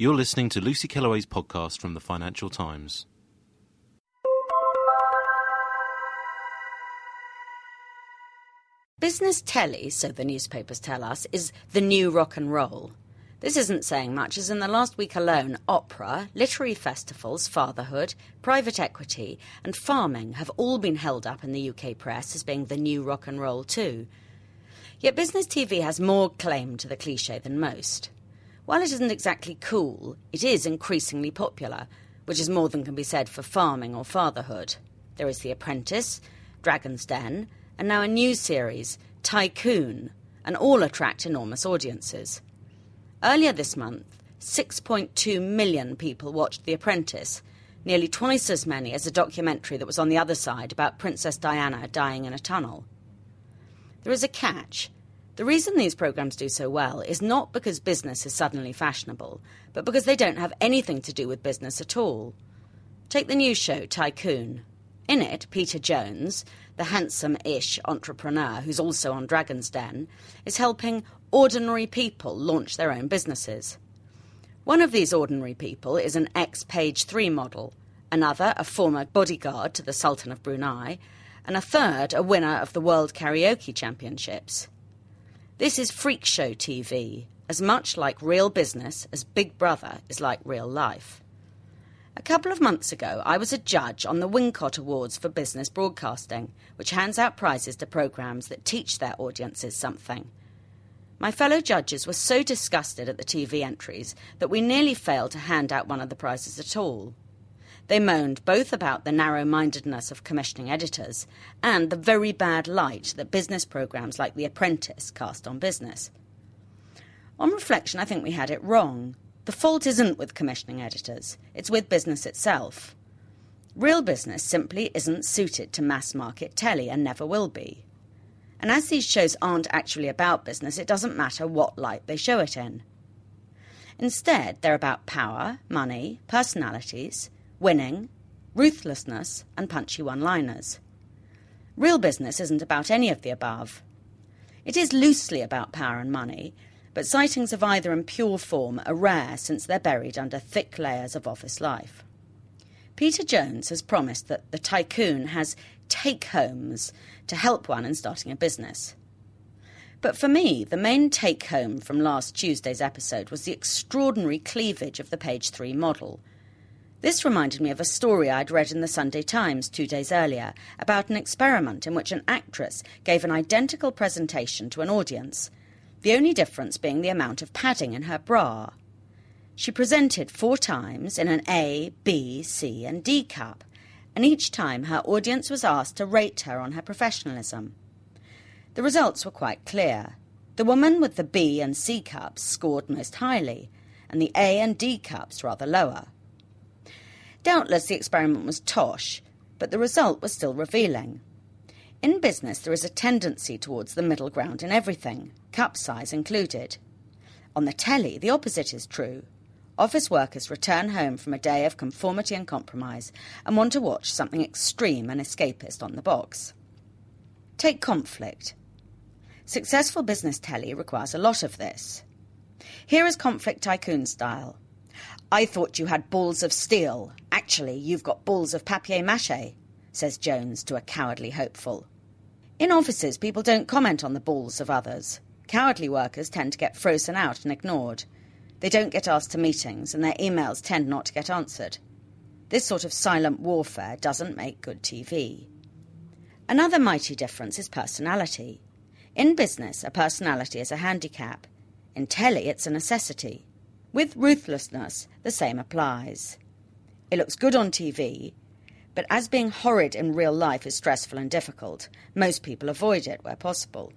You're listening to Lucy Kellaway's podcast from the Financial Times. Business telly, so the newspapers tell us, is the new rock and roll. This isn't saying much, as in the last week alone, opera, literary festivals, fatherhood, private equity, and farming have all been held up in the UK press as being the new rock and roll too. Yet business TV has more claim to the cliche than most. While it isn't exactly cool, it is increasingly popular, which is more than can be said for farming or fatherhood. There is The Apprentice, Dragon's Den, and now a new series, Tycoon, and all attract enormous audiences. Earlier this month, 6.2 million people watched The Apprentice, nearly twice as many as a documentary that was on the other side about Princess Diana dying in a tunnel. There is a catch. The reason these programs do so well is not because business is suddenly fashionable, but because they don't have anything to do with business at all. Take the news show Tycoon. In it, Peter Jones, the handsome ish entrepreneur who's also on Dragon's Den, is helping ordinary people launch their own businesses. One of these ordinary people is an ex Page 3 model, another a former bodyguard to the Sultan of Brunei, and a third a winner of the World Karaoke Championships. This is freak show TV, as much like real business as Big Brother is like real life. A couple of months ago, I was a judge on the Wincott Awards for Business Broadcasting, which hands out prizes to programmes that teach their audiences something. My fellow judges were so disgusted at the TV entries that we nearly failed to hand out one of the prizes at all. They moaned both about the narrow mindedness of commissioning editors and the very bad light that business programmes like The Apprentice cast on business. On reflection, I think we had it wrong. The fault isn't with commissioning editors, it's with business itself. Real business simply isn't suited to mass market telly and never will be. And as these shows aren't actually about business, it doesn't matter what light they show it in. Instead, they're about power, money, personalities, winning, ruthlessness, and punchy one liners. Real business isn't about any of the above. It is loosely about power and money, but sightings of either in pure form are rare since they're buried under thick layers of office life. Peter Jones has promised that the tycoon has take homes to help one in starting a business. But for me, the main take home from last Tuesday's episode was the extraordinary cleavage of the page three model. This reminded me of a story I'd read in the Sunday Times two days earlier about an experiment in which an actress gave an identical presentation to an audience, the only difference being the amount of padding in her bra. She presented four times in an A, B, C, and D cup, and each time her audience was asked to rate her on her professionalism. The results were quite clear. The woman with the B and C cups scored most highly, and the A and D cups rather lower. Doubtless the experiment was tosh, but the result was still revealing. In business, there is a tendency towards the middle ground in everything, cup size included. On the telly, the opposite is true. Office workers return home from a day of conformity and compromise and want to watch something extreme and escapist on the box. Take conflict. Successful business telly requires a lot of this. Here is conflict tycoon style. I thought you had balls of steel. Actually, you've got balls of papier mache, says Jones to a cowardly hopeful. In offices, people don't comment on the balls of others. Cowardly workers tend to get frozen out and ignored. They don't get asked to meetings, and their emails tend not to get answered. This sort of silent warfare doesn't make good TV. Another mighty difference is personality. In business, a personality is a handicap. In telly, it's a necessity. With ruthlessness, the same applies. It looks good on TV, but as being horrid in real life is stressful and difficult, most people avoid it where possible.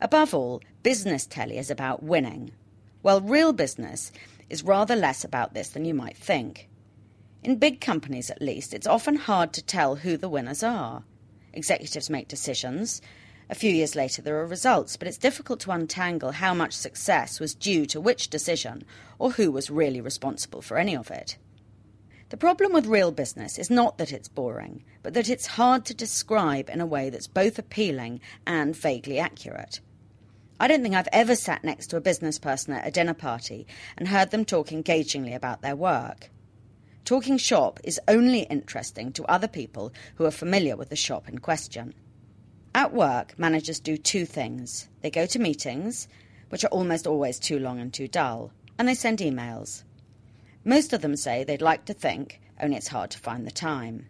Above all, business telly is about winning. Well, real business is rather less about this than you might think. In big companies, at least, it's often hard to tell who the winners are. Executives make decisions. A few years later, there are results, but it's difficult to untangle how much success was due to which decision or who was really responsible for any of it. The problem with real business is not that it's boring, but that it's hard to describe in a way that's both appealing and vaguely accurate. I don't think I've ever sat next to a business person at a dinner party and heard them talk engagingly about their work. Talking shop is only interesting to other people who are familiar with the shop in question. At work, managers do two things they go to meetings, which are almost always too long and too dull, and they send emails. Most of them say they'd like to think, only it's hard to find the time.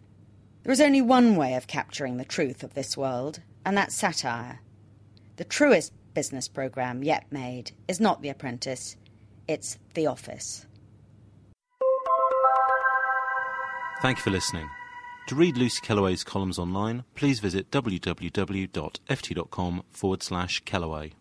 There is only one way of capturing the truth of this world, and that's satire. The truest business programme yet made is not The Apprentice, it's The Office. Thank you for listening. To read Lucy Kellaway's columns online, please visit www.ft.com forward slash Kellaway.